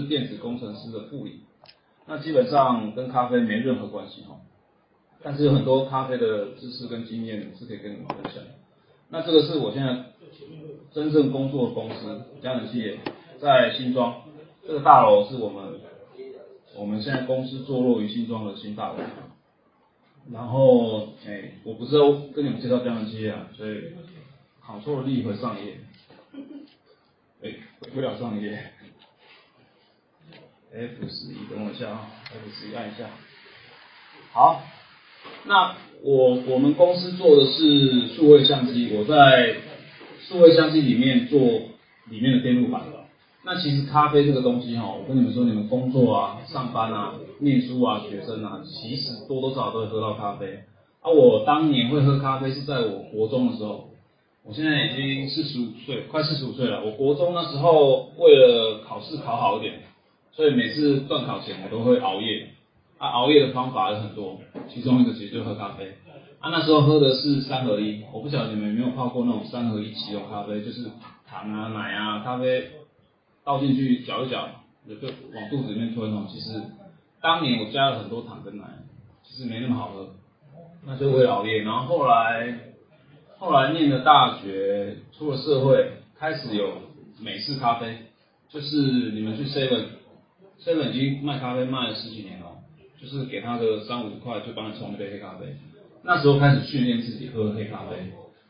是电子工程师的副理，那基本上跟咖啡没任何关系哈，但是有很多咖啡的知识跟经验是可以跟你们分享。那这个是我现在真正工作的公司，佳能企业在新庄，这个大楼是我们我们现在公司坐落于新庄的新大楼。然后，哎，我不是要跟你们介绍佳能企业啊，所以好错力回上一页，哎，回不了上一页。，F 十一，等我一下啊，F 十一按一下，好，那我我们公司做的是数位相机，我在数位相机里面做里面的电路板。那其实咖啡这个东西哈，我跟你们说，你们工作啊、上班啊、念书啊、学生啊，其实多多少少都会喝到咖啡。啊，我当年会喝咖啡是在我国中的时候，我现在已经四十五岁，快四十五岁了。我国中那时候为了考试考好一点，所以每次段考前我都会熬夜。啊，熬夜的方法有很多，其中一个其实就喝咖啡。啊，那时候喝的是三合一，我不晓得你们有没有泡过那种三合一起用咖啡，就是糖啊、奶啊、咖啡。倒进去搅一搅，就往肚子里面吞哦。其实当年我加了很多糖跟奶，其实没那么好喝，那就会熬夜。然后后来后来念了大学，出了社会，开始有美式咖啡，就是你们去 save 现在已经卖咖啡卖了十几年了，就是给他个三五块就帮他冲一杯黑咖啡。那时候开始训练自己喝黑咖啡。